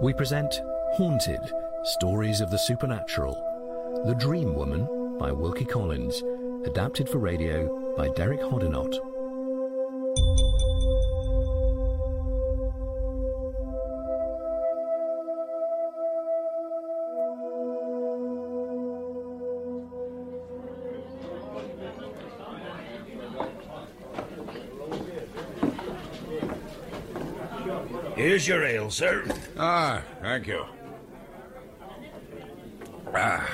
We present Haunted, Stories of the Supernatural. The Dream Woman by Wilkie Collins. Adapted for radio by Derek Hoddinott. Here's your ale, sir. Ah, thank you. Ah.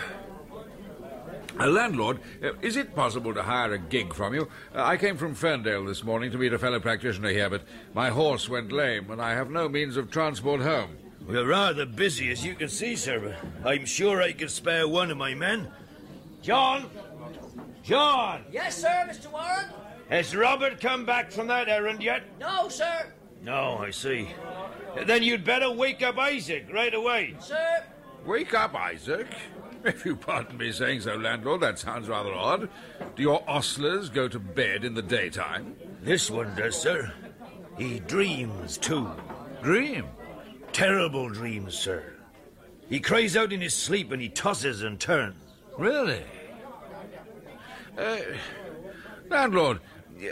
Uh, landlord, uh, is it possible to hire a gig from you? Uh, I came from Ferndale this morning to meet a fellow practitioner here, but my horse went lame and I have no means of transport home. We're rather busy, as you can see, sir, but I'm sure I could spare one of my men. John! John! Yes, sir, Mr. Warren? Has Robert come back from that errand yet? No, sir. No, I see. Then you'd better wake up Isaac right away. Sir? Wake up, Isaac. If you pardon me saying so, landlord, that sounds rather odd. Do your ostlers go to bed in the daytime? This one does, sir. He dreams, too. Dream? Terrible dreams, sir. He cries out in his sleep and he tosses and turns. Really? Uh, landlord,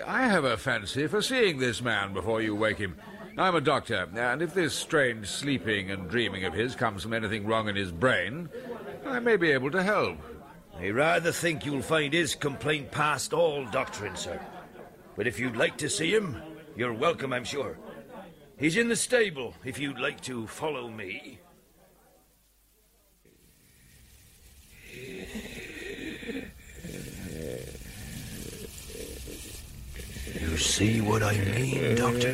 I have a fancy for seeing this man before you wake him. I'm a doctor, and if this strange sleeping and dreaming of his comes from anything wrong in his brain, I may be able to help. I rather think you'll find his complaint past all doctrine, sir. But if you'd like to see him, you're welcome, I'm sure. He's in the stable, if you'd like to follow me. See what I mean, Doctor?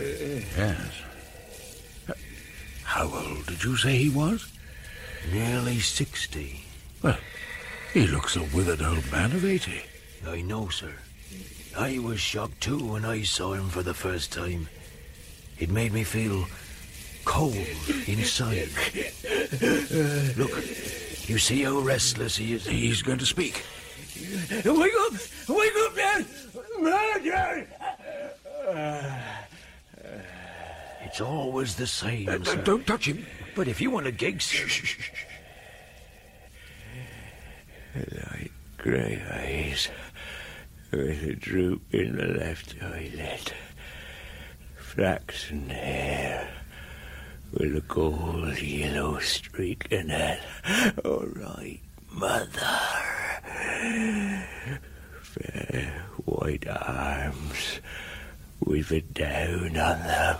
Yes. How old did you say he was? Nearly sixty. Well, he looks a withered old man of eighty. I know, sir. I was shocked too when I saw him for the first time. It made me feel cold inside. Look, you see how restless he is? He's going to speak. Wake up! Wake up, man! Murder! It's always the same, Uh, sir. don't touch him. But if you want a gig, sir... Light grey eyes with a droop in the left eyelid. Flaxen hair with a gold yellow streak in it. All right, mother. Fair white arms with a down on them.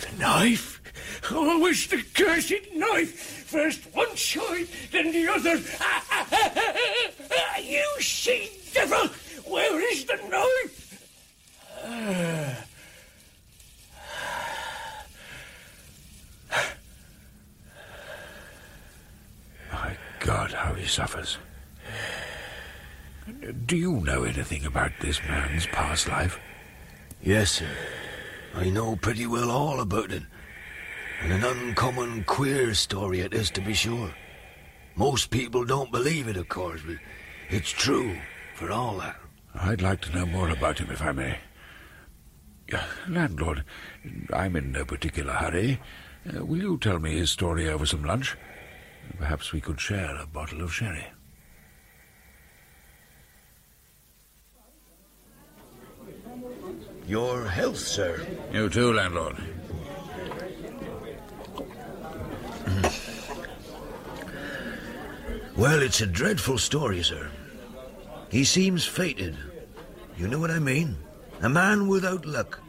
The knife! Oh, Always the cursed knife! First one side, then the other. You she devil! Where is the knife? My God, how he suffers. Do you know anything about this man's past life? Yes, sir. I know pretty well all about it. And an uncommon queer story it is, to be sure. Most people don't believe it, of course, but it's true for all that. I'd like to know more about him, if I may. Landlord, I'm in no particular hurry. Uh, will you tell me his story over some lunch? Perhaps we could share a bottle of sherry. Your health, sir. You too, landlord. Well, it's a dreadful story, sir. He seems fated. You know what I mean? A man without luck.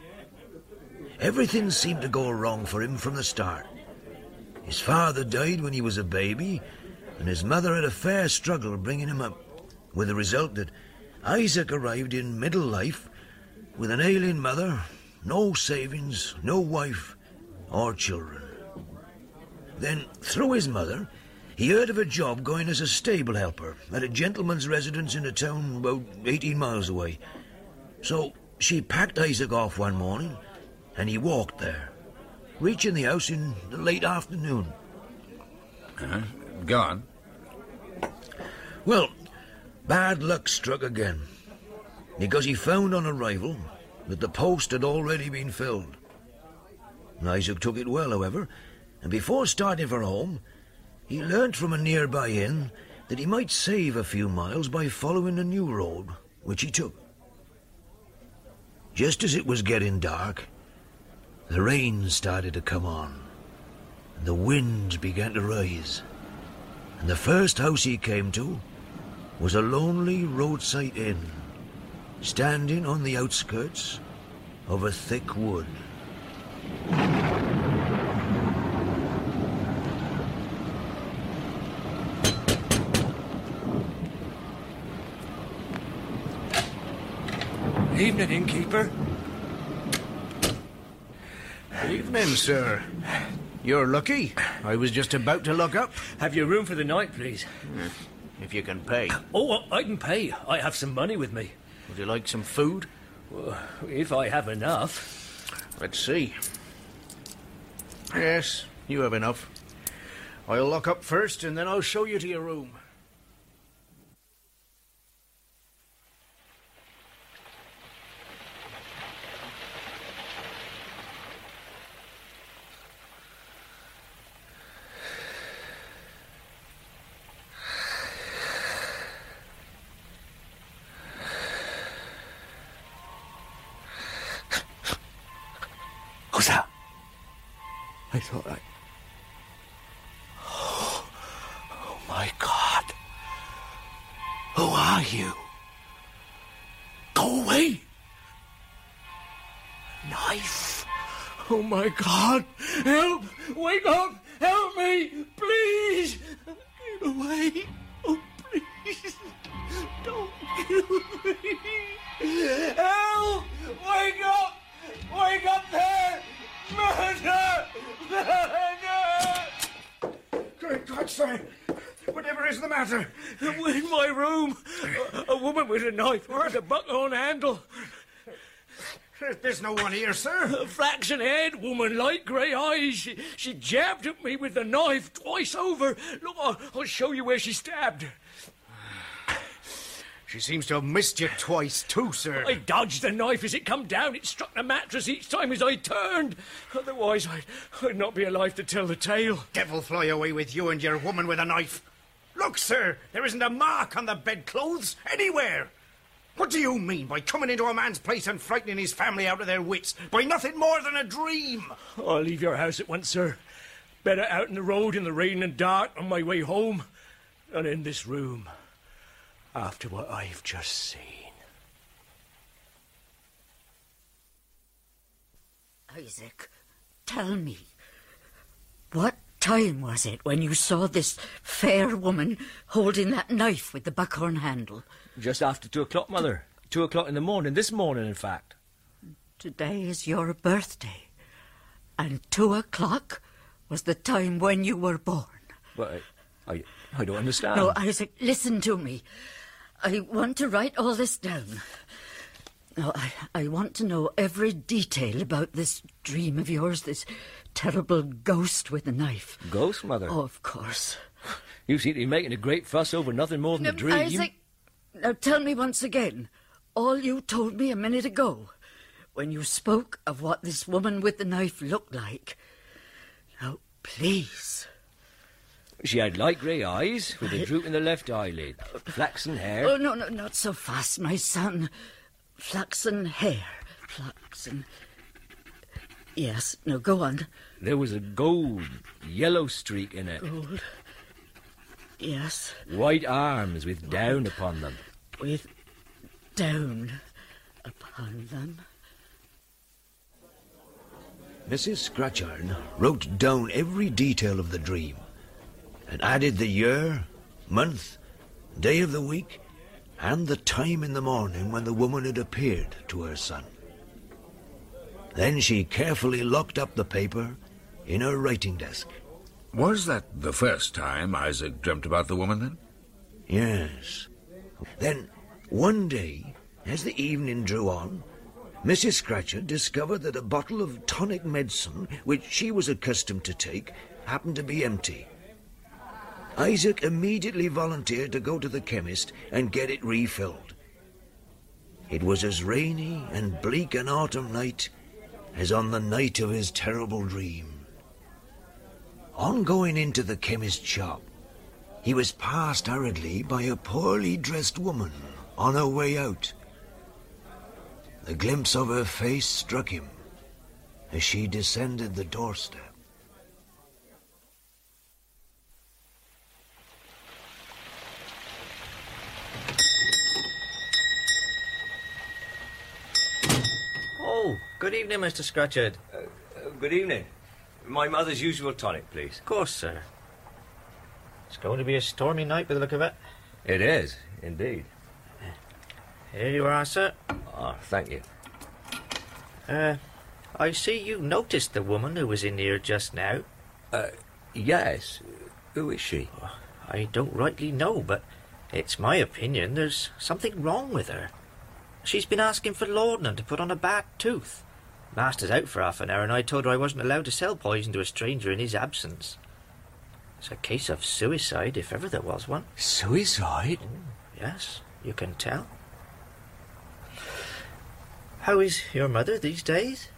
Everything seemed to go wrong for him from the start. His father died when he was a baby, and his mother had a fair struggle bringing him up, with the result that Isaac arrived in middle life with an ailing mother, no savings, no wife, or children. Then, through his mother, he heard of a job going as a stable helper at a gentleman's residence in a town about 18 miles away. So she packed Isaac off one morning, and he walked there, reaching the house in the late afternoon. Uh, go on. Well, bad luck struck again, because he found on arrival that the post had already been filled. Isaac took it well, however, and before starting for home, he learnt from a nearby inn that he might save a few miles by following a new road, which he took. Just as it was getting dark, the rain started to come on, and the wind began to rise. And the first house he came to was a lonely roadside inn, standing on the outskirts of a thick wood. Evening, innkeeper. Evening, sir. You're lucky. I was just about to lock up. Have you room for the night, please? If you can pay. Oh, I can pay. I have some money with me. Would you like some food? Well, if I have enough. Let's see. Yes, you have enough. I'll lock up first and then I'll show you to your room. Who's that? I thought I. Oh, my God. Who are you? Go away. Knife. Oh, my God. Help. Wake up. Help me. Matter? In my room, a, a woman with a knife with a buckhorn handle. There's no one here, sir. A flaxen head, woman, light grey eyes. She, she jabbed at me with the knife twice over. Look, I'll, I'll show you where she stabbed. She seems to have missed you twice, too, sir. I dodged the knife as it come down. It struck the mattress each time as I turned. Otherwise, I'd, I'd not be alive to tell the tale. Devil fly away with you and your woman with a knife. Look, sir, there isn't a mark on the bedclothes anywhere. What do you mean by coming into a man's place and frightening his family out of their wits by nothing more than a dream? I'll leave your house at once, sir. Better out in the road in the rain and dark on my way home than in this room after what I've just seen. Isaac, tell me, what time was it when you saw this fair woman holding that knife with the buckhorn handle? Just after two o'clock, Mother. Two o'clock in the morning. This morning, in fact. Today is your birthday, and two o'clock was the time when you were born. But I, I, I don't understand. No, Isaac, listen to me. I want to write all this down. No, I, I want to know every detail about this dream of yours, this terrible ghost with a knife. Ghost, Mother? Oh, of course. You seem to be making a great fuss over nothing more than a dream. Isaac, now tell me once again all you told me a minute ago when you spoke of what this woman with the knife looked like. Now, please. She had light grey eyes with a droop in the left eyelid, flaxen hair. Oh, no, no, not so fast, my son. Flaxen hair. Flaxen. Yes, no, go on. There was a gold, yellow streak in it. Gold. Yes, White arms with down upon them. with down upon them. Mrs. Scatchard wrote down every detail of the dream and added the year, month, day of the week, and the time in the morning when the woman had appeared to her son. Then she carefully locked up the paper in her writing desk. Was that the first time Isaac dreamt about the woman, then? Yes. Then, one day, as the evening drew on, Mrs. Scatchard discovered that a bottle of tonic medicine, which she was accustomed to take, happened to be empty. Isaac immediately volunteered to go to the chemist and get it refilled. It was as rainy and bleak an autumn night as on the night of his terrible dream. On going into the chemist's shop, he was passed hurriedly by a poorly dressed woman on her way out. The glimpse of her face struck him as she descended the doorstep. Oh, good evening, Mr. Scatchard. Uh, good evening. My mother's usual tonic, please. Of course, sir. It's going to be a stormy night by the look of it. It is, indeed. Here you are, sir. Ah, thank you. Uh, I see you noticed the woman who was in here just now. Uh, yes. Who is she? I don't rightly know, but it's my opinion there's something wrong with her. She's been asking for laudanum to put on a bad tooth. Master's out for half an hour, and I told her I wasn't allowed to sell poison to a stranger in his absence. It's a case of suicide, if ever there was one. Suicide? Yes, you can tell. How is your mother these days?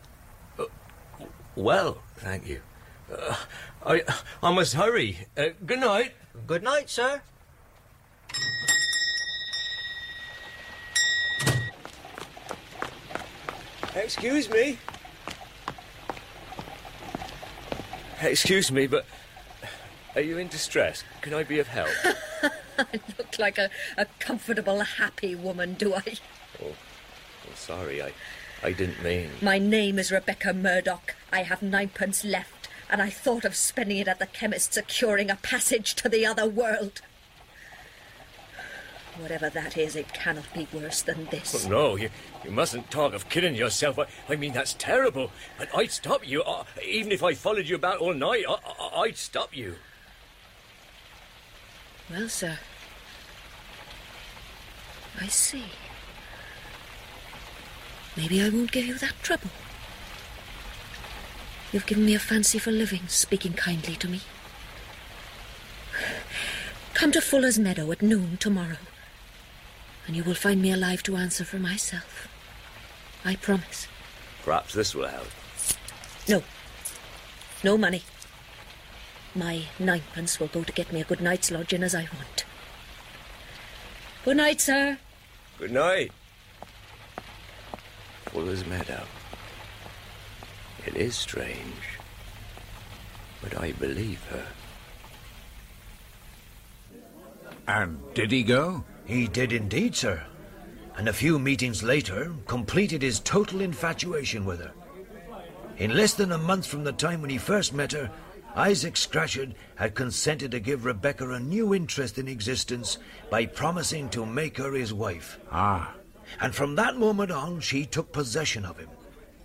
Well, thank you. Uh, I, I must hurry. Uh, good night. Good night, sir. Excuse me. Excuse me, but are you in distress? Can I be of help? I look like a, a comfortable, happy woman, do I? oh, oh, sorry, I, I didn't mean. My name is Rebecca Murdoch. I have ninepence left, and I thought of spending it at the chemist securing a passage to the other world. Whatever that is, it cannot be worse than this. Oh, no, you, you mustn't talk of killing yourself. I, I mean, that's terrible. And I'd stop you. Uh, even if I followed you about all night, I, I, I'd stop you. Well, sir. I see. Maybe I won't give you that trouble. You've given me a fancy for living, speaking kindly to me. Come to Fuller's Meadow at noon tomorrow, and you will find me alive to answer for myself. I promise. Perhaps this will help. No. No money. My ninepence will go to get me a good night's lodging as I want. Good night, sir. Good night. Fuller's Meadow. It is strange, but I believe her. And did he go? He did indeed, sir. And a few meetings later, completed his total infatuation with her. In less than a month from the time when he first met her, Isaac Scatchard had consented to give Rebecca a new interest in existence by promising to make her his wife. Ah. And from that moment on, she took possession of him,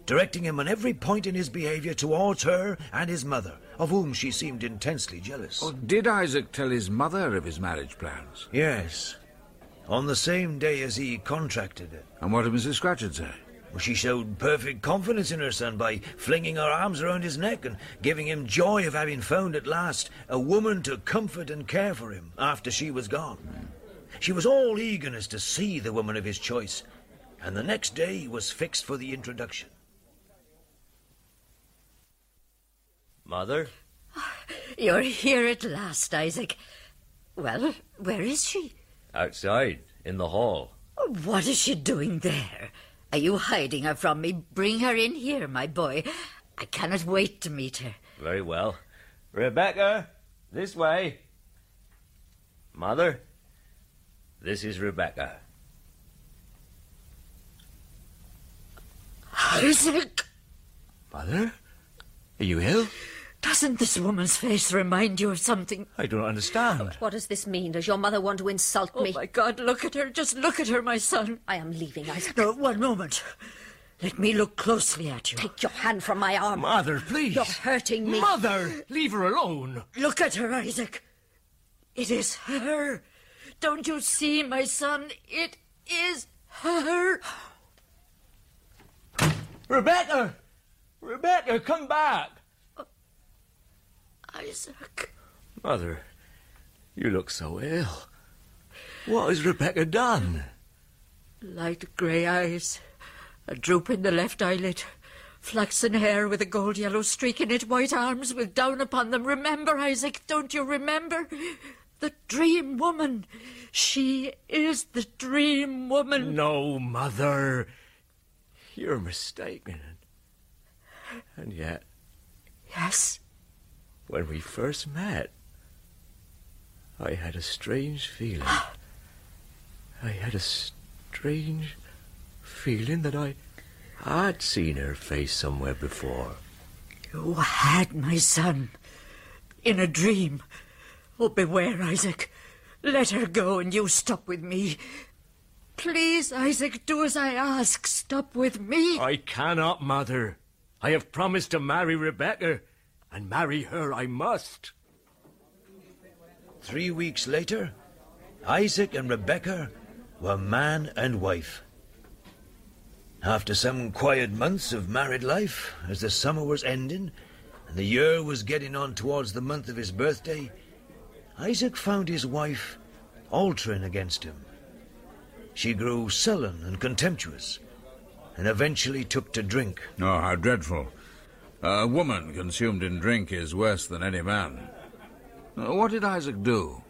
directing him on every point in his behavior towards her and his mother, of whom she seemed intensely jealous. Oh, did Isaac tell his mother of his marriage plans? Yes. On the same day as he contracted it. And what did Mrs. Scatchard say? Well, she showed perfect confidence in her son by flinging her arms around his neck and giving him joy of having found at last a woman to comfort and care for him after she was gone. She was all eagerness to see the woman of his choice, and the next day was fixed for the introduction. Mother? You're here at last, Isaac. Well, where is she? Outside, in the hall. What is she doing there? Are you hiding her from me? Bring her in here, my boy. I cannot wait to meet her. Very well. Rebecca, this way. Mother, this is Rebecca. Isaac! Mother? Are you ill? Doesn't this woman's face remind you of something? I don't understand. What does this mean? Does your mother want to insult Oh, me? Oh, my God, look at her. Just look at her, my son. I am leaving, Isaac. No, one moment. Let me look closely at you. Take your hand from my arm. Mother, please. You're hurting me. Mother, leave her alone. Look at her, Isaac. It is her. Don't you see, my son? It is her. Rebecca! Rebecca, come back! Isaac. Mother, you look so ill. What has Rebecca done? Light grey eyes, a droop in the left eyelid, flaxen hair with a gold yellow streak in it, white arms with down upon them. Remember, Isaac, don't you remember? The dream woman. She is the dream woman. No, Mother. You're mistaken. And yet, Yes. When we first met, I had a strange feeling. I had a strange feeling that I had seen her face somewhere before. You had my son. In a dream. Oh, beware, Isaac. Let her go and you stop with me. Please, Isaac, do as I ask. Stop with me. I cannot, Mother. I have promised to marry Rebecca, and marry her I must. Three weeks later, Isaac and Rebecca were man and wife. After some quiet months of married life, as the summer was ending and the year was getting on towards the month of his birthday, Isaac found his wife altering against him. She grew sullen and contemptuous, and eventually took to drink. Oh, how dreadful. A woman consumed in drink is worse than any man. Uh, What did Isaac do?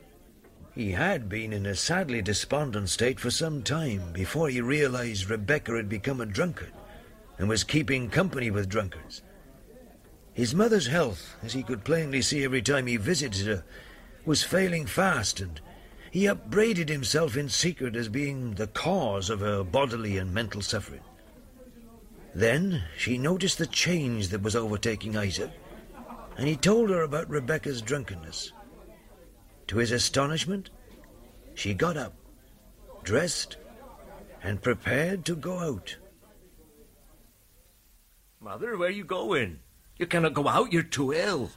He had been in a sadly despondent state for some time before he realized Rebecca had become a drunkard and was keeping company with drunkards. His mother's health, as he could plainly see every time he visited her, was failing fast, and he upbraided himself in secret as being the cause of her bodily and mental suffering. Then she noticed the change that was overtaking Isaac, and he told her about Rebecca's drunkenness. To his astonishment, she got up, dressed, and prepared to go out. Mother, where are you going? You cannot go out, you're too ill.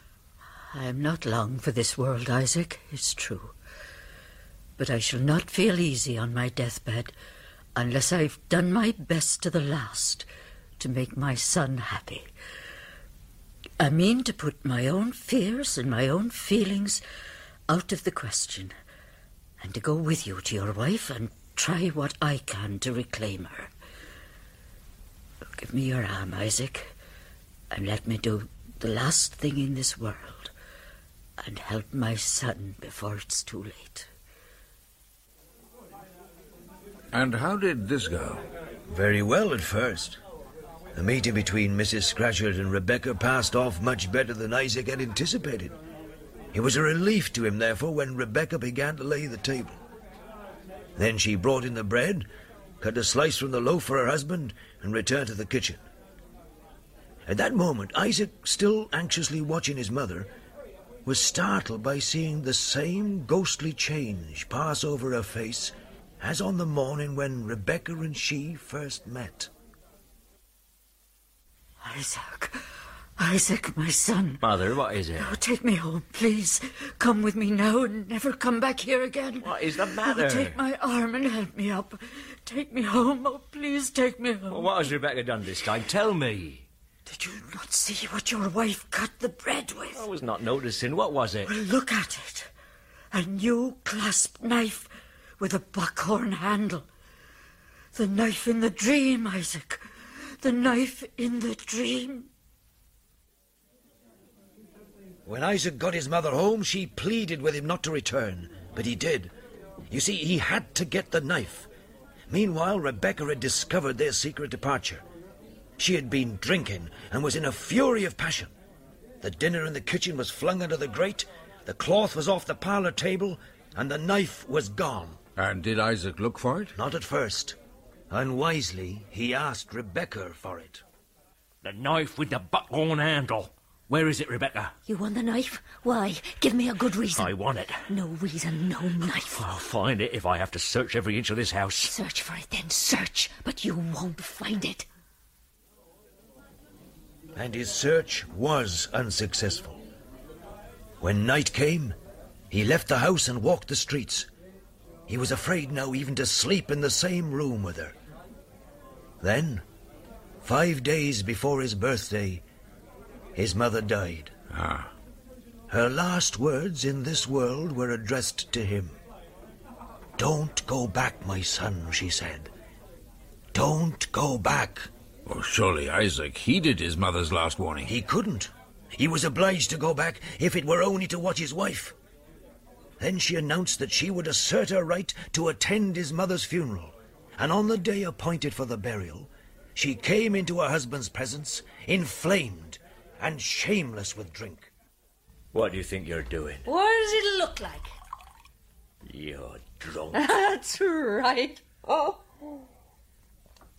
I am not long for this world, Isaac, it's true. But I shall not feel easy on my deathbed unless I've done my best to the last to make my son happy. I mean to put my own fears and my own feelings out of the question and to go with you to your wife and try what I can to reclaim her. Give me your arm, Isaac, and let me do the last thing in this world and help my son before it's too late. And how did this go? Very well at first. The meeting between Mrs. Scatchard and Rebecca passed off much better than Isaac had anticipated. It was a relief to him, therefore, when Rebecca began to lay the table. Then she brought in the bread, cut a slice from the loaf for her husband, and returned to the kitchen. At that moment, Isaac, still anxiously watching his mother, was startled by seeing the same ghostly change pass over her face as on the morning when Rebecca and she first met. Isaac, Isaac, my son. Mother, what is it? Oh, take me home, please. Come with me now and never come back here again. What is the Oh, matter? take my arm and help me up. Take me home. Oh, please take me home. Well, what has Rebecca done this time? Tell me. Did you not see what your wife cut the bread with? I was not noticing. What was it? Well, look at it. A new clasp knife with a buckhorn handle. The knife in the dream, Isaac. The knife in the dream. When Isaac got his mother home, she pleaded with him not to return, but he did. You see, he had to get the knife. Meanwhile, Rebecca had discovered their secret departure. She had been drinking and was in a fury of passion. The dinner in the kitchen was flung under the grate, the cloth was off the parlour table, and the knife was gone. And did Isaac look for it? Not at first. Unwisely, he asked Rebecca for it. The knife with the buckhorn handle. Where is it, Rebecca? You want the knife? Why? Give me a good reason. I want it. No reason, no knife. I'll find it if I have to search every inch of this house. Search for it then, search. But you won't find it. And his search was unsuccessful. When night came, he left the house and walked the streets. He was afraid now even to sleep in the same room with her. Then, five days before his birthday, his mother died. Ah. Her last words in this world were addressed to him. Don't go back, my son, she said. Don't go back. Well, surely Isaac heeded his mother's last warning. He couldn't. He was obliged to go back if it were only to watch his wife. Then she announced that she would assert her right to attend his mother's funeral, and on the day appointed for the burial, she came into her husband's presence, inflamed and shameless with drink. What do you think you're doing? What does it look like? You're drunk. That's right. Oh.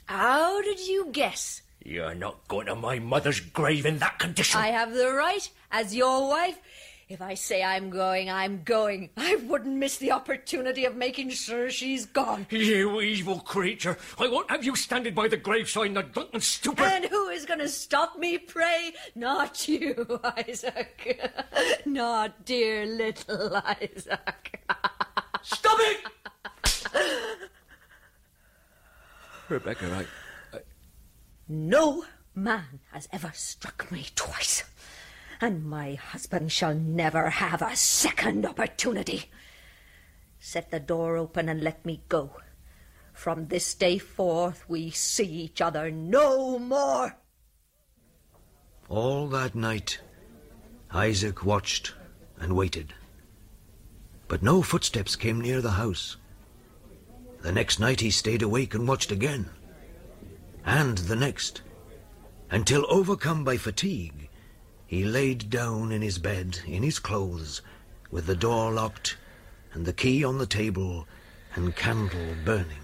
How did you guess? You're not going to my mother's grave in that condition. I have the right, as your wife. If I say I'm going, I'm going. I wouldn't miss the opportunity of making sure she's gone. You evil creature. I won't have you standing by the graveside, the drunken stupid. And who is going to stop me, pray? Not you, Isaac. Not dear little Isaac. Stop it! Rebecca, I, I, No man has ever struck me twice, and my husband shall never have a second opportunity. Set the door open and let me go. From this day forth, we see each other no more. All that night, Isaac watched and waited. But no footsteps came near the house. The next night he stayed awake and watched again. And the next, until overcome by fatigue, he laid down in his bed, in his clothes, with the door locked and the key on the table and candle burning.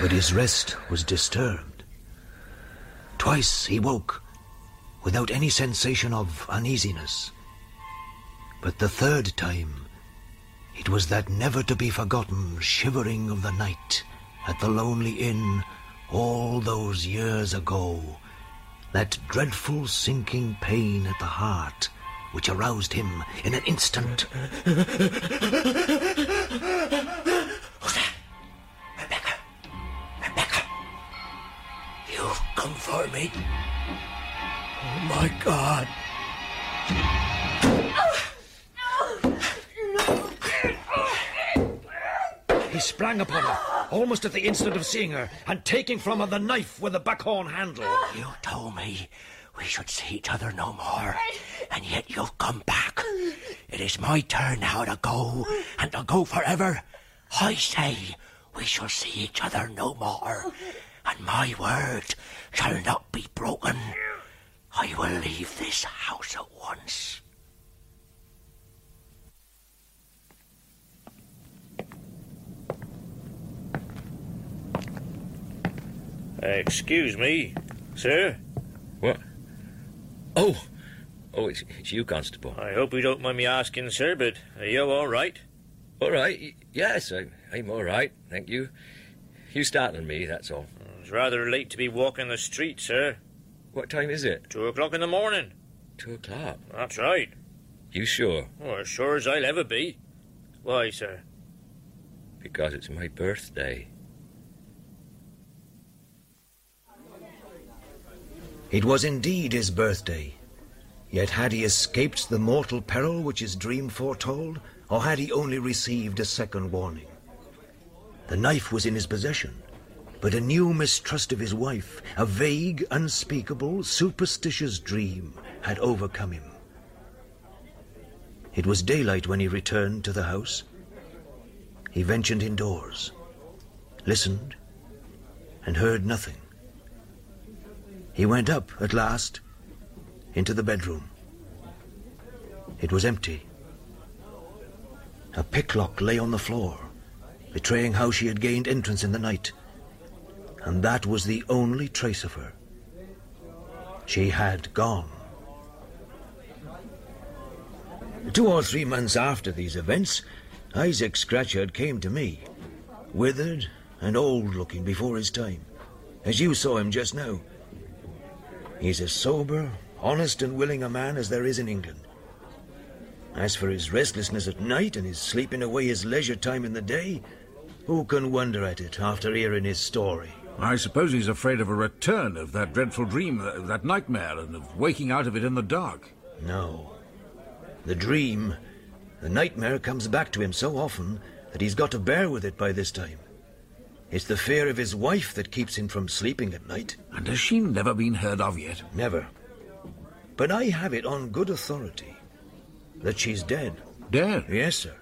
But his rest was disturbed. Twice he woke without any sensation of uneasiness. But the third time, it was that never to be forgotten shivering of the night at the lonely inn all those years ago. That dreadful sinking pain at the heart which aroused him in an instant. Rebecca, Rebecca, You've come for me. Oh, my God. He sprang upon her, almost at the instant of seeing her, and taking from her the knife with the buckhorn handle. You told me we should see each other no more, and yet you've come back. It is my turn now to go, and to go forever. I say we shall see each other no more, and my word shall not be broken. I will leave this house at once. Uh, excuse me, sir. What? Oh, oh, it's, it's you, Constable. I hope you don't mind me asking, sir, but are you all right? All right. Yes, I, I'm all right. Thank you. You startling me, that's all. It's rather late to be walking the street, sir. What time is it? Two o'clock in the morning. Two o'clock. That's right. You sure? Oh, as sure as I'll ever be. Why, sir? Because it's my birthday. It was indeed his birthday. Yet had he escaped the mortal peril which his dream foretold, or had he only received a second warning? The knife was in his possession, but a new mistrust of his wife, a vague, unspeakable, superstitious dream had overcome him. It was daylight when he returned to the house. He ventured indoors, listened, and heard nothing. He went up at last into the bedroom. It was empty. A picklock lay on the floor, betraying how she had gained entrance in the night. And that was the only trace of her. She had gone. Two or three months after these events, Isaac Scatchard came to me, withered and old looking before his time, as you saw him just now. He's as sober, honest, and willing a man as there is in England. As for his restlessness at night and his sleeping away his leisure time in the day, who can wonder at it after hearing his story? I suppose he's afraid of a return of that dreadful dream, that, that nightmare, and of waking out of it in the dark. No. The dream, the nightmare comes back to him so often that he's got to bear with it by this time. It's the fear of his wife that keeps him from sleeping at night. And has she never been heard of yet? Never. But I have it on good authority that she's dead. Dead? Yes, sir.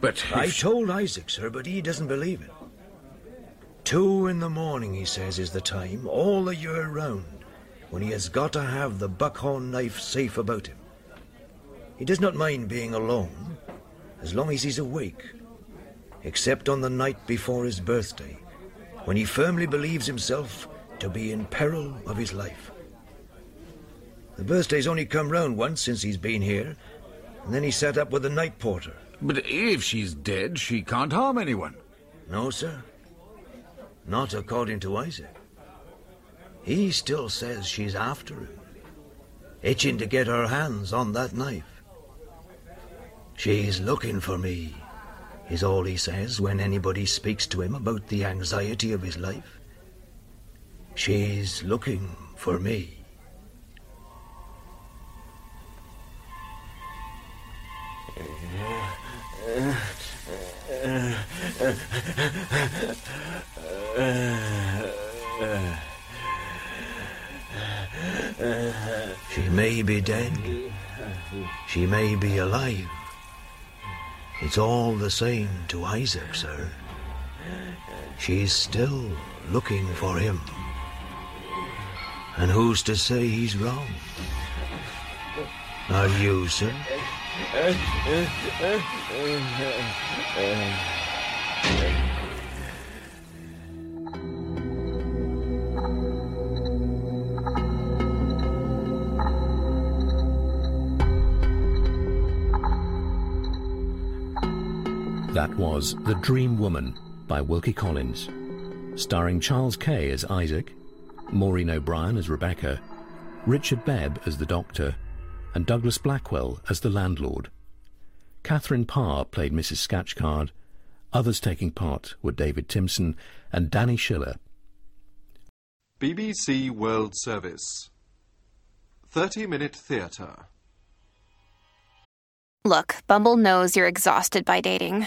But I if- told Isaac, sir, but he doesn't believe it. Two in the morning, he says, is the time, all the year round, when he has got to have the buckhorn knife safe about him. He does not mind being alone, as long as he's awake, except on the night before his birthday, when he firmly believes himself to be in peril of his life. The birthday's only come round once since he's been here, and then he sat up with the night porter. But if she's dead, she can't harm anyone. No, sir. Not according to Isaac. He still says she's after him, itching to get her hands on that knife. She's looking for me, is all he says when anybody speaks to him about the anxiety of his life. She's looking for me. She may be dead. She may be alive. It's all the same to Isaac, sir. She's still looking for him. And who's to say he's wrong? Are you, sir? Was The Dream Woman by Wilkie Collins, starring Charles Kay as Isaac, Maureen O'Brien as Rebecca, Richard Bebb as the Doctor, and Douglas Blackwell as the landlord. Catherine Parr played Mrs. Scatchard. Others taking part were David Timson and Danny Schiller. BBC World Service 30 Minute Theatre Look, Bumble knows you're exhausted by dating.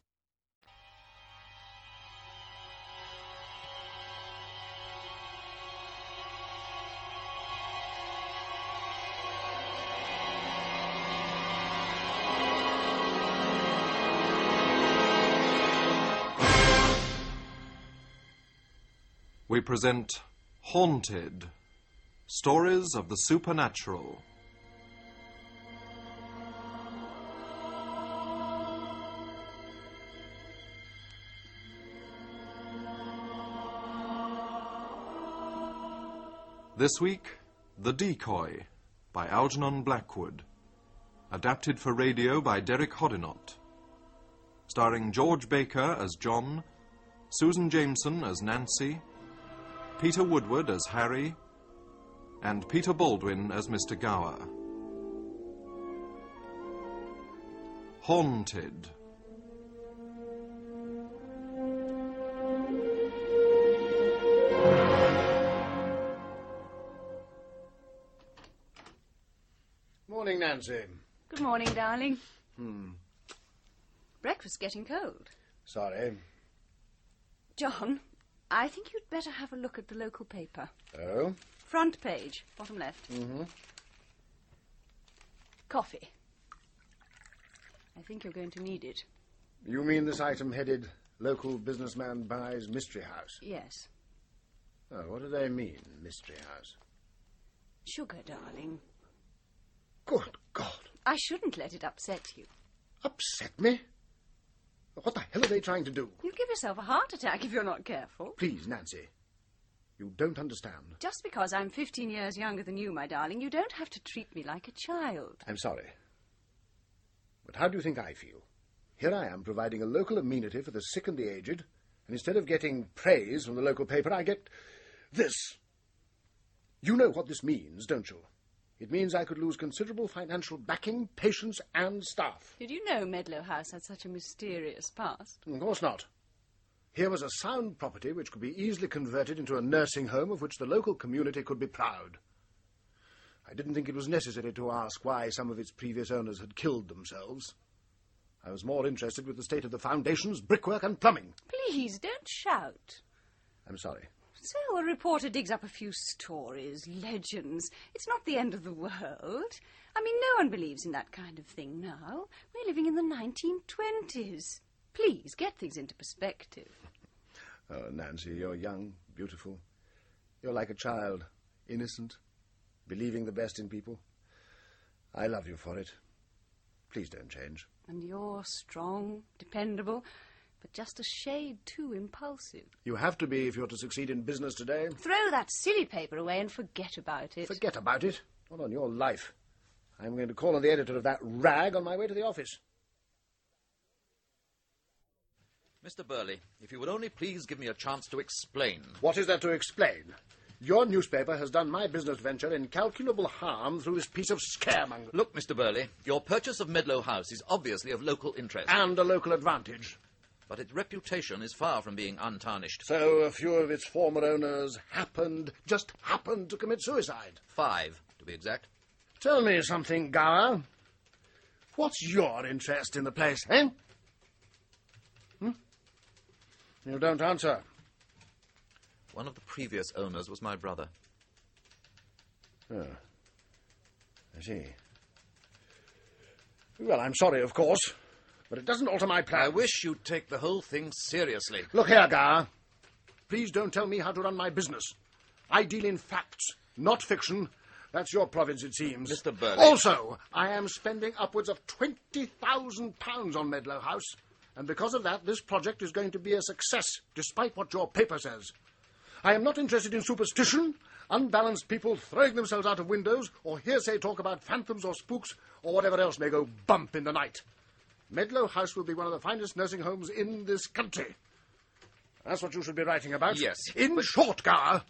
We present Haunted Stories of the Supernatural. This week, The Decoy by Algernon Blackwood. Adapted for radio by Derek Hoddinott. Starring George Baker as John, Susan Jameson as Nancy, Peter Woodward as Harry, and Peter Baldwin as Mr. Gower. Haunted. Morning, Nancy. Good morning, darling. Hmm. Breakfast's getting cold. Sorry. John, I think you'd better have a look at the local paper. Oh? Front page, bottom left. Mm-hmm. Coffee. I think you're going to need it. You mean this item headed Local Businessman Buys Mystery House? Yes. Oh, what do they mean, Mystery House? Sugar, darling. Good God. I shouldn't let it upset you. Upset me? What the hell are they trying to do? You'll give yourself a heart attack if you're not careful. Please, Nancy. You don't understand. Just because I'm 15 years younger than you, my darling, you don't have to treat me like a child. I'm sorry. But how do you think I feel? Here I am providing a local amenity for the sick and the aged, and instead of getting praise from the local paper, I get this. You know what this means, don't you? It means I could lose considerable financial backing, patience, and staff. Did you know Medlow House had such a mysterious past? Of course not. Here was a sound property which could be easily converted into a nursing home of which the local community could be proud. I didn't think it was necessary to ask why some of its previous owners had killed themselves. I was more interested with the state of the foundations, brickwork, and plumbing. Please, don't shout. I'm sorry. So a reporter digs up a few stories, legends. It's not the end of the world. I mean, no one believes in that kind of thing now. We're living in the 1920s. Please, get things into perspective. Oh, Nancy, you're young, beautiful. You're like a child, innocent, believing the best in people. I love you for it. Please don't change. And you're strong, dependable, but just a shade too impulsive. You have to be if you're to succeed in business today. Throw that silly paper away and forget about it. Forget about it? Not on your life. I'm going to call on the editor of that rag on my way to the office. Mr. Burley, if you would only please give me a chance to explain. What is there to explain? Your newspaper has done my business venture incalculable harm through this piece of scaremonger. Look, Mr. Burley, your purchase of Medlow House is obviously of local interest. And a local advantage. But its reputation is far from being untarnished. So a few of its former owners happened, just happened to commit suicide. Five, to be exact. Tell me something, Gower. What's your interest in the place, eh? Hmm? You don't answer. One of the previous owners was my brother. Oh. I see. Well, I'm sorry, of course, but it doesn't alter my plan. I wish you'd take the whole thing seriously. Look here, Gower. Please don't tell me how to run my business. I deal in facts, not fiction. That's your province, it seems. Mr. Burley. Also, I am spending upwards of £20,000 on Medlow House, and because of that, this project is going to be a success, despite what your paper says. I am not interested in superstition, unbalanced people throwing themselves out of windows, or hearsay talk about phantoms or spooks, or whatever else may go bump in the night. Medlow House will be one of the finest nursing homes in this country. That's what you should be writing about. Yes. In short, Gower,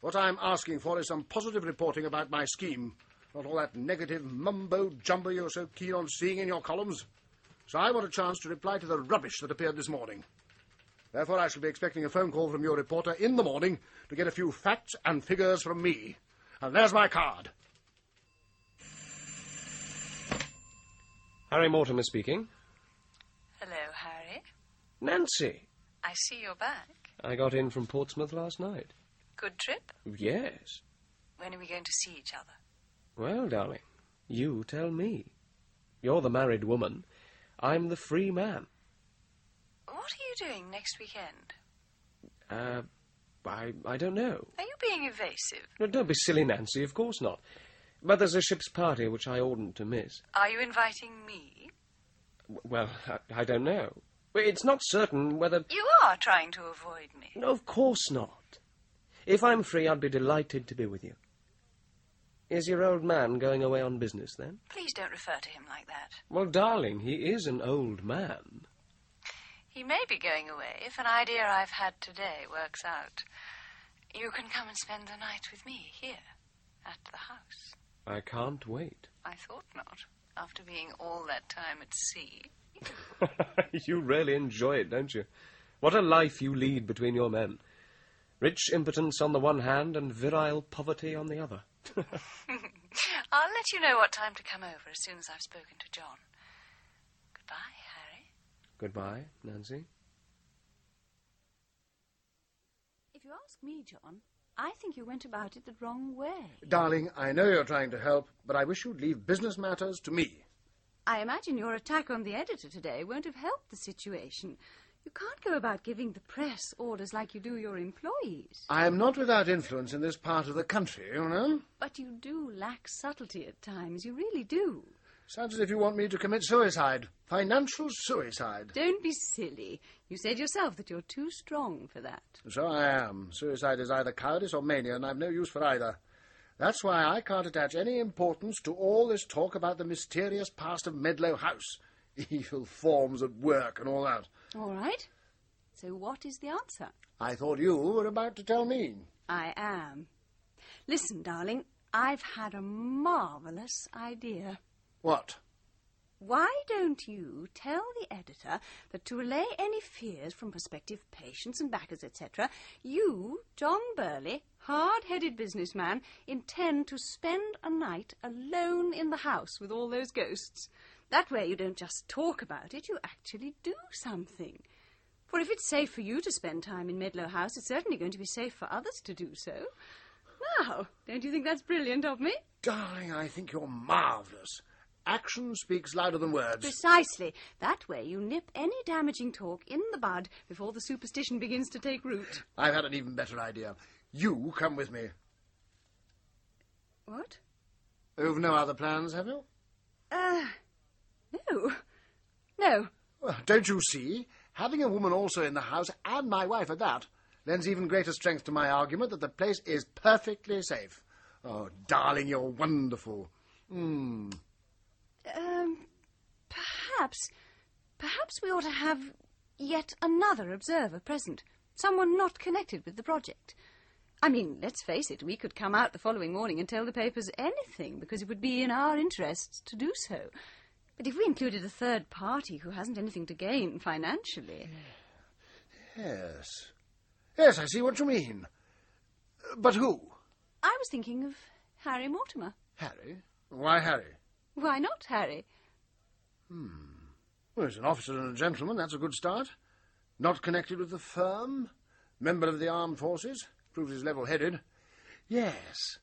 what I'm asking for is some positive reporting about my scheme, not all that negative mumbo jumbo you're so keen on seeing in your columns. So I want a chance to reply to the rubbish that appeared this morning. Therefore, I shall be expecting a phone call from your reporter in the morning to get a few facts and figures from me. And there's my card. Harry Mortimer speaking. Hello, Harry. Nancy. I see you're back. I got in from Portsmouth last night. Good trip? Yes. When are we going to see each other? Well, darling, you tell me. You're the married woman. I'm the free man. What are you doing next weekend? Uh, I, I don't know. Are you being evasive? No, don't be silly, Nancy. Of course not. But there's a ship's party which I oughtn't to miss. Are you inviting me? W- Well, I, I don't know. It's not certain whether. You are trying to avoid me. No, of course not. If I'm free, I'd be delighted to be with you. Is your old man going away on business then? Please don't refer to him like that. Well, darling, he is an old man. He may be going away if an idea I've had today works out. You can come and spend the night with me here, at the house. I can't wait. I thought not, after being all that time at sea. you really enjoy it, don't you? What a life you lead between your men. Rich impotence on the one hand and virile poverty on the other. I'll let you know what time to come over as soon as I've spoken to John. Goodbye, Harry. Goodbye, Nancy. If you ask me, John, I think you went about it the wrong way. Darling, I know you're trying to help, but I wish you'd leave business matters to me. I imagine your attack on the editor today won't have helped the situation. You can't go about giving the press orders like you do your employees. I am not without influence in this part of the country, you know. But you do lack subtlety at times. You really do. Sounds as if you want me to commit suicide. Financial suicide. Don't be silly. You said yourself that you're too strong for that. So I am. Suicide is either cowardice or mania, and I've no use for either. That's why I can't attach any importance to all this talk about the mysterious past of Medlow House. Evil forms at work and all that. All right. So what is the answer? I thought you were about to tell me. I am. Listen, darling, I've had a marvellous idea. What? Why don't you tell the editor that to allay any fears from prospective patients and backers, etc., you, John Burley, hard-headed businessman, intend to spend a night alone in the house with all those ghosts. That way you don't just talk about it, you actually do something. For if it's safe for you to spend time in Medlow House, it's certainly going to be safe for others to do so. Now, don't you think that's brilliant of me? Darling, I think you're marvellous. Action speaks louder than words. Precisely. That way you nip any damaging talk in the bud before the superstition begins to take root. I've had an even better idea. You come with me. What? You've no other plans, have you? Uh, no. No. Well, don't you see? Having a woman also in the house, and my wife at that, lends even greater strength to my argument that the place is perfectly safe. Oh, darling, you're wonderful. Hmm. Um, perhaps, perhaps we ought to have yet another observer present. Someone not connected with the project. I mean, let's face it, we could come out the following morning and tell the papers anything, because it would be in our interests to do so. But if we included a third party who hasn't anything to gain financially. Yes. Yes, I see what you mean. But who? I was thinking of Harry Mortimer. Harry? Why Harry? Why not Harry? Hmm. Well, he's an officer and a gentleman. That's a good start. Not connected with the firm. Member of the armed forces. Proves he's level-headed. Yes.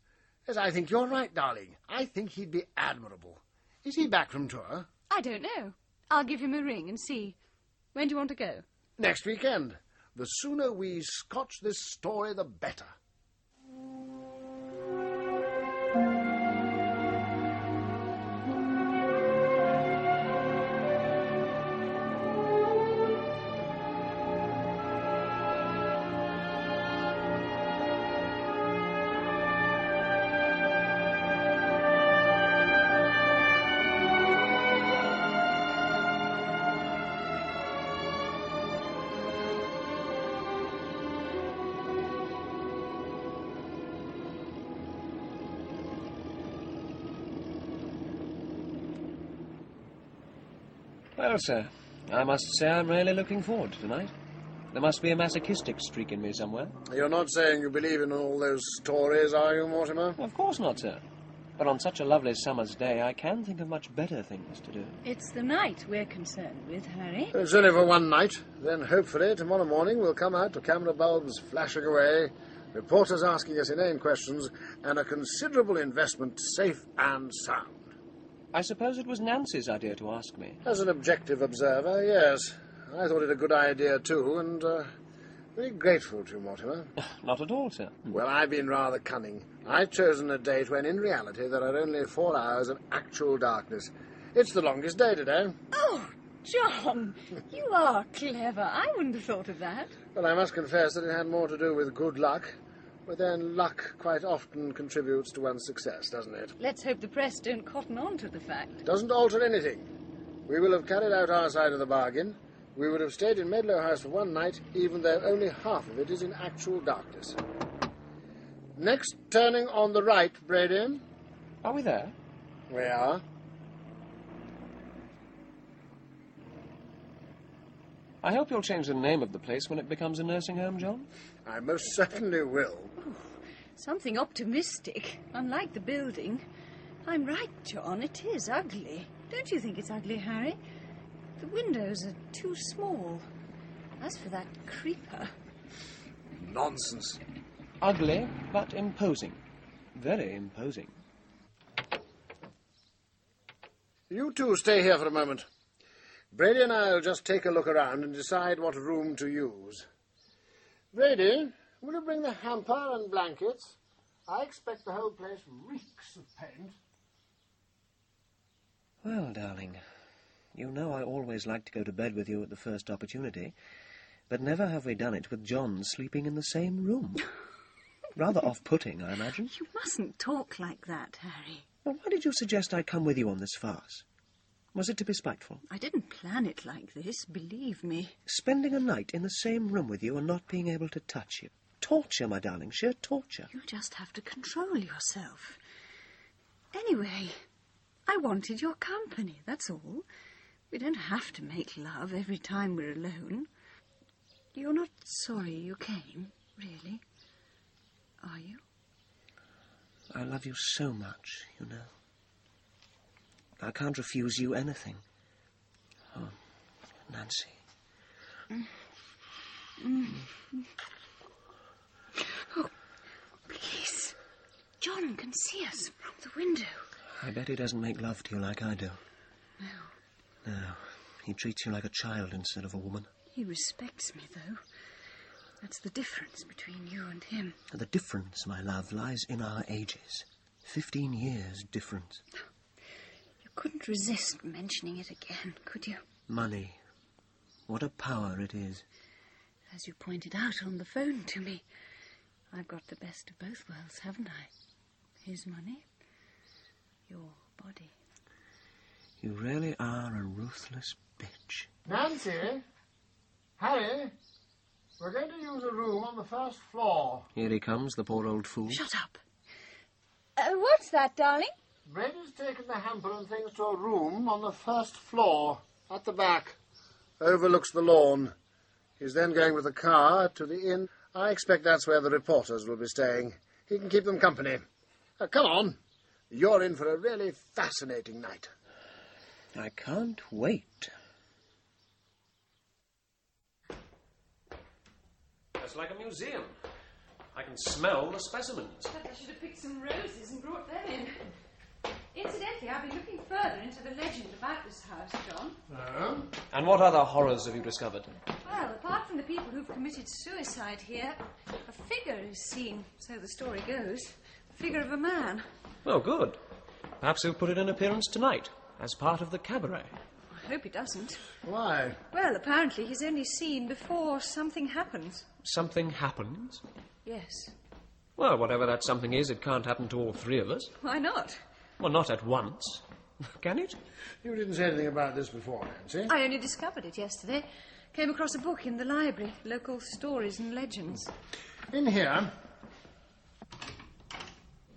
Yes, I think you're right, darling. I think he'd be admirable. Is he back from tour? I don't know. I'll give him a ring and see. When do you want to go? Next weekend. The sooner we scotch this story, the better. Well, sir, I must say I'm really looking forward to tonight. There must be a masochistic streak in me somewhere. You're not saying you believe in all those stories, are you, Mortimer? Of course not, sir. But on such a lovely summer's day, I can think of much better things to do. It's the night we're concerned with, Harry. It's only for one night. Then, hopefully, tomorrow morning we'll come out to camera bulbs flashing away, reporters asking us inane questions, and a considerable investment safe and sound. I suppose it was Nancy's idea to ask me. As an objective observer, yes. I thought it a good idea, too, and uh, very grateful to you, Mortimer. Not at all, sir. Well, I've been rather cunning. I've chosen a date when, in reality, there are only four hours of actual darkness. It's the longest day today. Oh, John, you are clever. I wouldn't have thought of that. Well, I must confess that it had more to do with good luck. But then luck quite often contributes to one's success, doesn't it? Let's hope the press don't cotton on to the fact. Doesn't alter anything. We will have carried out our side of the bargain. We would have stayed in Medlow House for one night, even though only half of it is in actual darkness. Next turning on the right, Brady. Are we there? We are. I hope you'll change the name of the place when it becomes a nursing home, John. I most certainly will. Something optimistic, unlike the building. I'm right, John. It is ugly. Don't you think it's ugly, Harry? The windows are too small. As for that creeper. Nonsense. Ugly, but imposing. Very imposing. You two stay here for a moment. Brady and I will just take a look around and decide what room to use. Brady, will you bring the hamper and blankets? I expect the whole place reeks of paint. Well, darling, you know I always like to go to bed with you at the first opportunity, but never have we done it with John sleeping in the same room. Rather off-putting, I imagine. You mustn't talk like that, Harry. Well, why did you suggest I come with you on this farce? Was it to be spiteful? I didn't plan it like this, believe me. Spending a night in the same room with you and not being able to touch you. Torture, my darling, sheer torture. You just have to control yourself. Anyway, I wanted your company, that's all. We don't have to make love every time we're alone. You're not sorry you came, really? Are you? I love you so much, you know. I can't refuse you anything. Oh, Nancy. Mm. Oh, please. John can see us from the window. I bet he doesn't make love to you like I do. No. No, he treats you like a child instead of a woman. He respects me, though. That's the difference between you and him. The difference, my love, lies in our ages. Fifteen years difference. You couldn't resist mentioning it again, could you? Money. What a power it is. As you pointed out on the phone to me, I've got the best of both worlds, haven't I? His money, your body. You really are a ruthless bitch. Nancy? Harry? We're going to use a room on the first floor. Here he comes, the poor old fool. Shut up. Uh, what's that, darling? Brady's taken the hamper and things to a room on the first floor, at the back. Overlooks the lawn. He's then going with the car to the inn. I expect that's where the reporters will be staying. He can keep them company. Now, come on. You're in for a really fascinating night. I can't wait. It's like a museum. I can smell the specimens. I should have picked some roses and brought them in. Incidentally, I've been looking further into the legend about this house, John. Oh? And what other horrors have you discovered? Well, apart from the people who've committed suicide here, a figure is seen, so the story goes. The figure of a man. Oh, good. Perhaps he'll put in an appearance tonight, as part of the cabaret. I hope he doesn't. Why? Well, apparently he's only seen before something happens. Something happens. Yes. Well, whatever that something is, it can't happen to all three of us. Why not? Well, not at once. Can it? You didn't say anything about this before, Nancy. I only discovered it yesterday. Came across a book in the library, Local Stories and Legends. In here.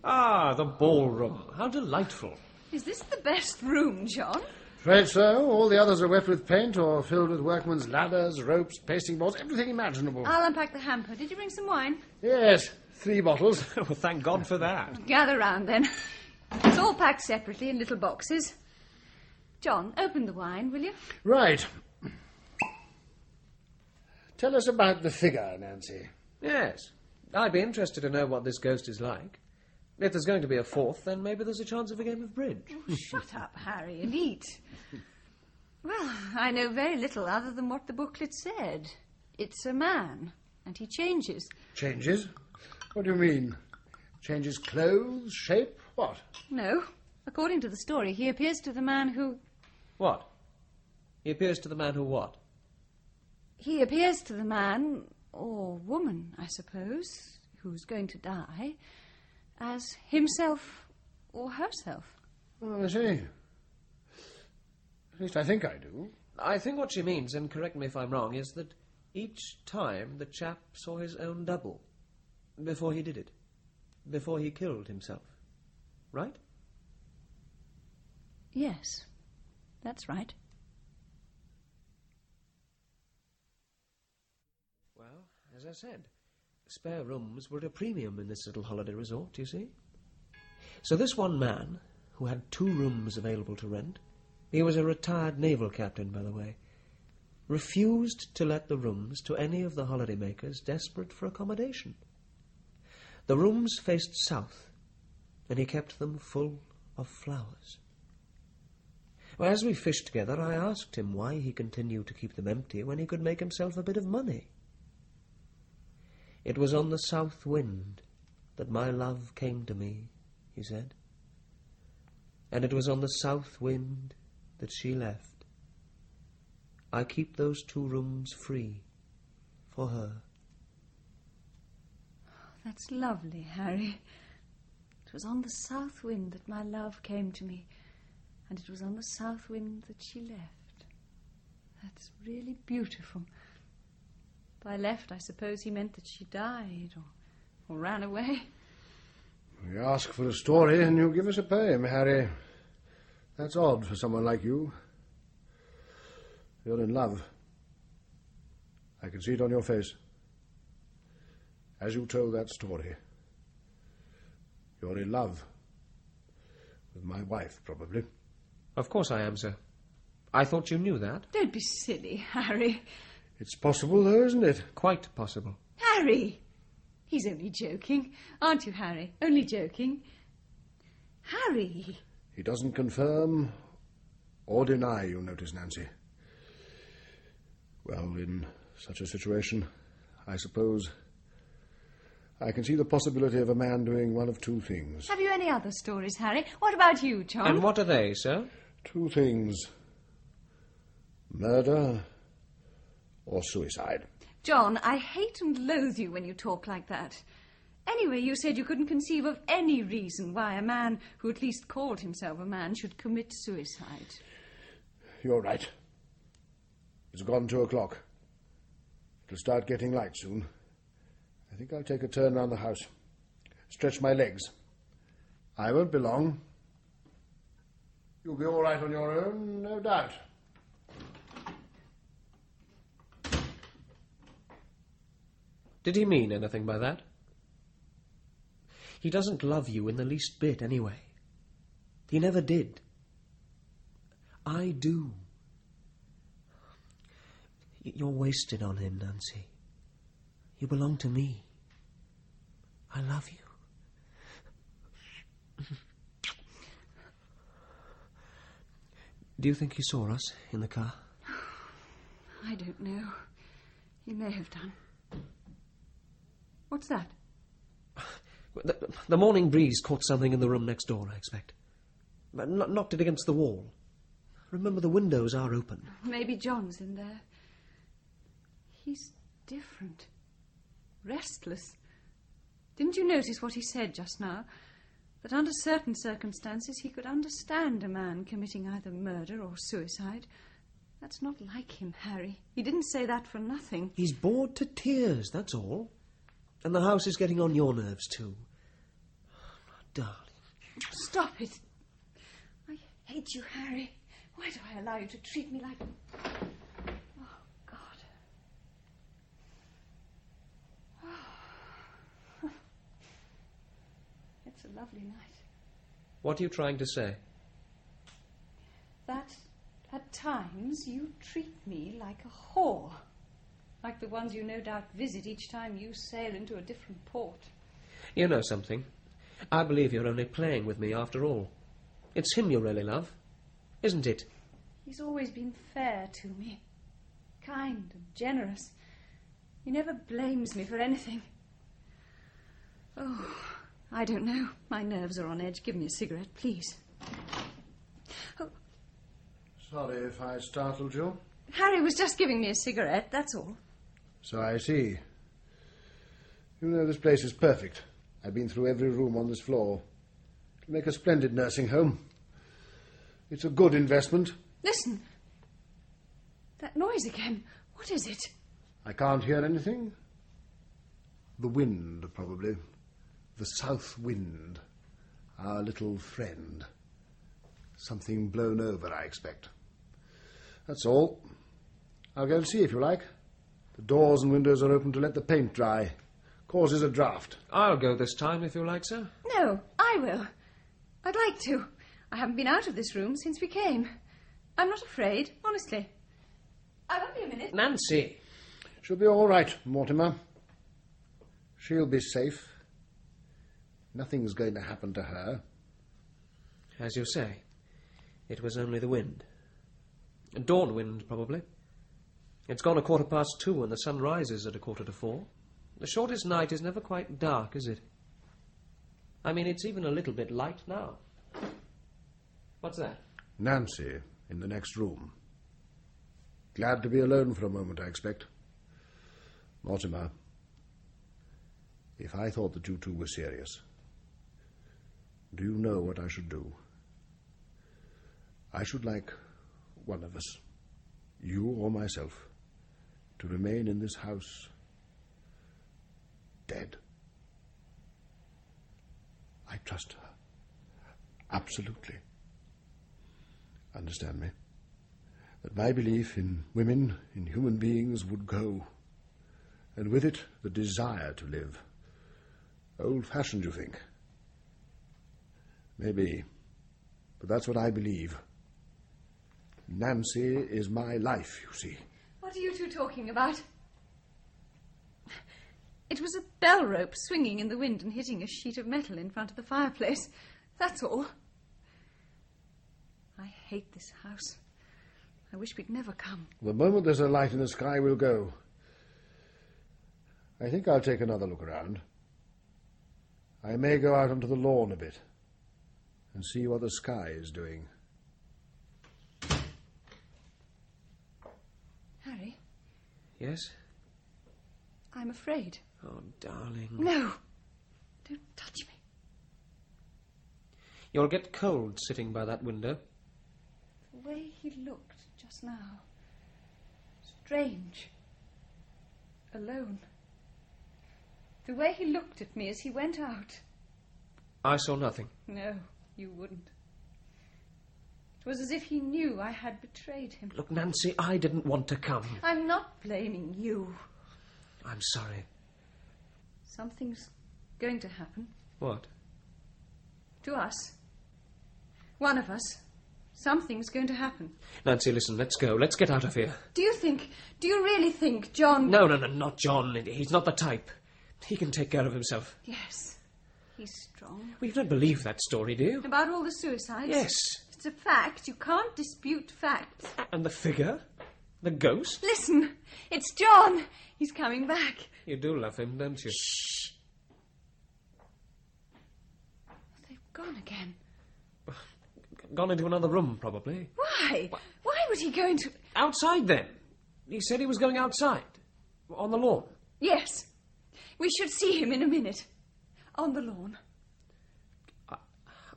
Ah, the ballroom. How delightful. Is this the best room, John? Afraid so. All the others are wet with paint or filled with workmen's ladders, ropes, pasting boards, everything imaginable. I'll unpack the hamper. Did you bring some wine? Yes, three bottles. well, thank God for that. Gather round then. It's all packed separately in little boxes. John, open the wine, will you? Right. Tell us about the figure, Nancy. Yes. I'd be interested to know what this ghost is like. If there's going to be a fourth, then maybe there's a chance of a game of bridge. Oh, shut up, Harry, and eat. Well, I know very little other than what the booklet said. It's a man, and he changes. Changes? What do you mean? Changes clothes, shape, what? No. According to the story, he appears to the man who. What? He appears to the man who what? He appears to the man, or woman, I suppose, who's going to die, as himself or herself. Oh, I see. At least I think I do. I think what she means, and correct me if I'm wrong, is that each time the chap saw his own double before he did it, before he killed himself. Right? Yes, that's right. Well, as I said, spare rooms were at a premium in this little holiday resort, you see. So this one man, who had two rooms available to rent, he was a retired naval captain, by the way, refused to let the rooms to any of the holidaymakers desperate for accommodation. The rooms faced south, and he kept them full of flowers. As we fished together, I asked him why he continued to keep them empty when he could make himself a bit of money. It was on the south wind that my love came to me, he said. And it was on the south wind that she left. I keep those two rooms free for her. Oh, that's lovely, Harry. It was on the south wind that my love came to me, and it was on the south wind that she left. That's really beautiful. By left, I suppose he meant that she died or, or ran away. You ask for a story and you give us a poem, Harry. That's odd for someone like you. You're in love. I can see it on your face. As you told that story. You're in love. With my wife, probably. Of course I am, sir. I thought you knew that. Don't be silly, Harry. It's possible, though, isn't it? Quite possible. Harry! He's only joking. Aren't you, Harry? Only joking. Harry! He doesn't confirm or deny, you notice, Nancy. Well, in such a situation, I suppose I can see the possibility of a man doing one of two things. Have you any other stories, Harry? What about you, John? And what are they, sir? Two things murder or suicide. John, I hate and loathe you when you talk like that. Anyway, you said you couldn't conceive of any reason why a man who at least called himself a man should commit suicide. You're right. It's gone two o'clock. It'll start getting light soon. I think I'll take a turn round the house. Stretch my legs. I won't be long. You'll be all right on your own, no doubt. Did he mean anything by that? He doesn't love you in the least bit, anyway. He never did. I do. You're wasted on him, Nancy. You belong to me. I love you. Do you think he saw us in the car? I don't know. He may have done. What's that? The, the morning breeze caught something in the room next door, I expect. Kn- knocked it against the wall. Remember, the windows are open. Maybe John's in there. He's different. Restless. Didn't you notice what he said just now? That under certain circumstances he could understand a man committing either murder or suicide. That's not like him, Harry. He didn't say that for nothing. He's bored to tears, that's all. And the house is getting on your nerves, too. Oh, my Darling. Stop it. I hate you, Harry. Why do I allow you to treat me like. Oh, God. Oh. It's a lovely night. What are you trying to say? That at times you treat me like a whore. Like the ones you no doubt visit each time you sail into a different port. You know something. I believe you're only playing with me after all. It's him you really love, isn't it? He's always been fair to me, kind and generous. He never blames me for anything. Oh, I don't know. My nerves are on edge. Give me a cigarette, please. Oh, Sorry if I startled you. Harry was just giving me a cigarette, that's all. So I see. You know, this place is perfect. I've been through every room on this floor. It'll make a splendid nursing home. It's a good investment. Listen. That noise again. What is it? I can't hear anything. The wind, probably. The south wind. Our little friend. Something blown over, I expect. That's all. I'll go and see if you like. The doors and windows are open to let the paint dry. Causes a draught. I'll go this time if you like, sir. No, I will. I'd like to. I haven't been out of this room since we came. I'm not afraid, honestly. I won't be a minute. Nancy! She'll be all right, Mortimer. She'll be safe. Nothing's going to happen to her. As you say, it was only the wind. A dawn wind, probably. It's gone a quarter past two and the sun rises at a quarter to four. The shortest night is never quite dark, is it? I mean, it's even a little bit light now. What's that? Nancy in the next room. Glad to be alone for a moment, I expect. Mortimer, if I thought that you two were serious, do you know what I should do? I should like one of us, you or myself, to remain in this house dead. I trust her. Absolutely. Understand me? That my belief in women, in human beings, would go, and with it the desire to live. Old fashioned, you think? Maybe. But that's what I believe. Nancy is my life, you see. What are you two talking about? It was a bell rope swinging in the wind and hitting a sheet of metal in front of the fireplace. That's all. I hate this house. I wish we'd never come. The moment there's a light in the sky, we'll go. I think I'll take another look around. I may go out onto the lawn a bit and see what the sky is doing. Harry, Yes? I'm afraid. Oh, darling. No! Don't touch me. You'll get cold sitting by that window. The way he looked just now. Strange. Alone. The way he looked at me as he went out. I saw nothing. No, you wouldn't. It was as if he knew I had betrayed him. Look, Nancy, I didn't want to come. I'm not blaming you. I'm sorry. Something's going to happen What? to us. One of us. Something's going to happen. Nancy, listen, let's go. Let's get out of here. Do you think, do you really think John. No, no, no, not John. He's not the type. He can take care of himself. Yes. He's strong. Well, you don't believe that story, do you? About all the suicides? Yes. It's a fact. You can't dispute facts. And the figure? The ghost? Listen, it's John. He's coming back. You do love him, don't you? Shh. They've gone again. Gone into another room, probably. Why? Why would he go into. Outside, then. He said he was going outside. On the lawn. Yes. We should see him in a minute. On the lawn.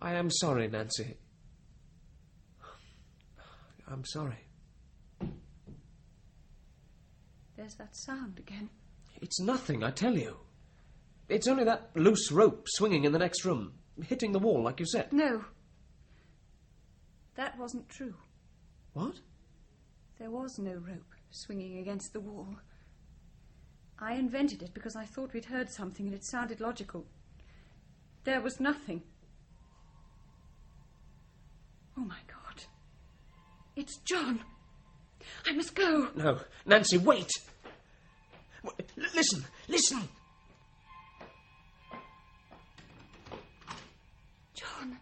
I am sorry, Nancy. I'm sorry. There's that sound again. It's nothing, I tell you. It's only that loose rope swinging in the next room, hitting the wall, like you said. No. That wasn't true. What? There was no rope swinging against the wall. I invented it because I thought we'd heard something and it sounded logical. There was nothing. Oh my God. It's John. I must go. No. Nancy, wait! W- l- listen, listen! John.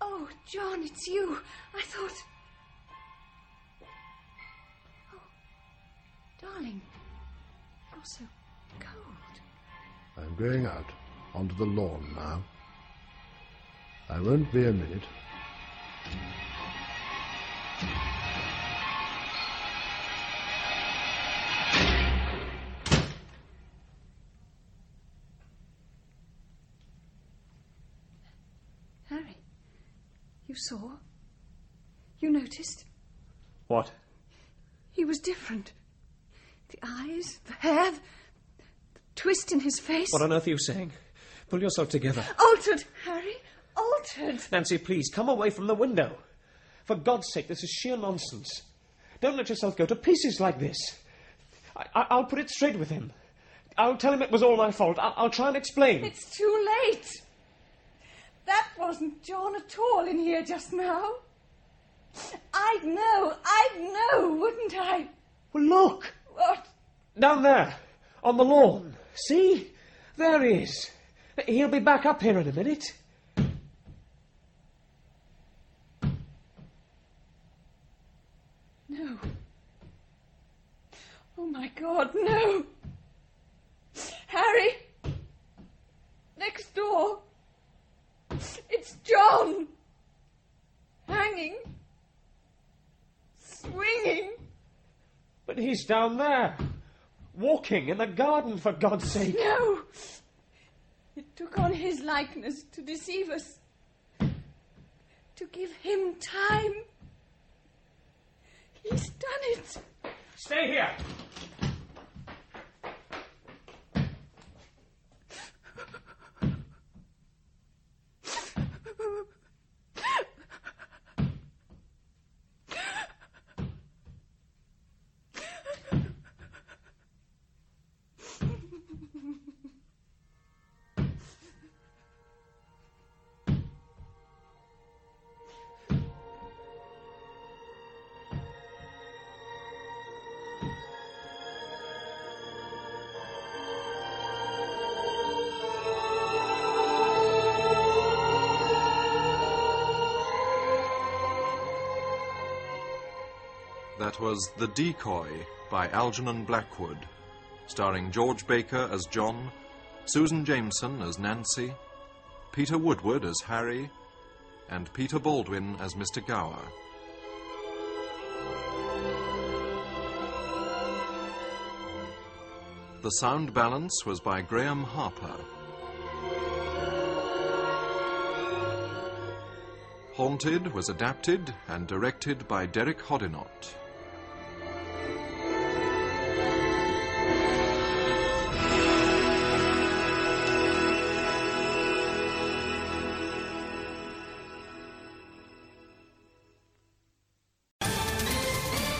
Oh, John, it's you. I thought. Oh, darling. You're so cold. I'm going out onto the lawn now. I won't be a minute. Harry, you saw? You noticed? What? He was different. The eyes, the hair, the twist in his face. What on earth are you saying? Pull yourself together. Altered, Harry, altered. Nancy, please, come away from the window. For God's sake, this is sheer nonsense. Don't let yourself go to pieces like this. I, I, I'll put it straight with him. I'll tell him it was all my fault. I'll, I'll try and explain. It's too late. That wasn't John at all in here just now. I'd know, I'd know, wouldn't I? Well, look! What? Down there, on the lawn. See? There he is. He'll be back up here in a minute. No. Oh my God, no! Harry! Next door! It's John! Hanging! Swinging! But he's down there, walking in the garden, for God's sake. No! Took on his likeness to deceive us. To give him time. He's done it. Stay here. That was The Decoy by Algernon Blackwood, starring George Baker as John, Susan Jameson as Nancy, Peter Woodward as Harry, and Peter Baldwin as Mr. Gower. The sound balance was by Graham Harper. Haunted was adapted and directed by Derek Hoddinott.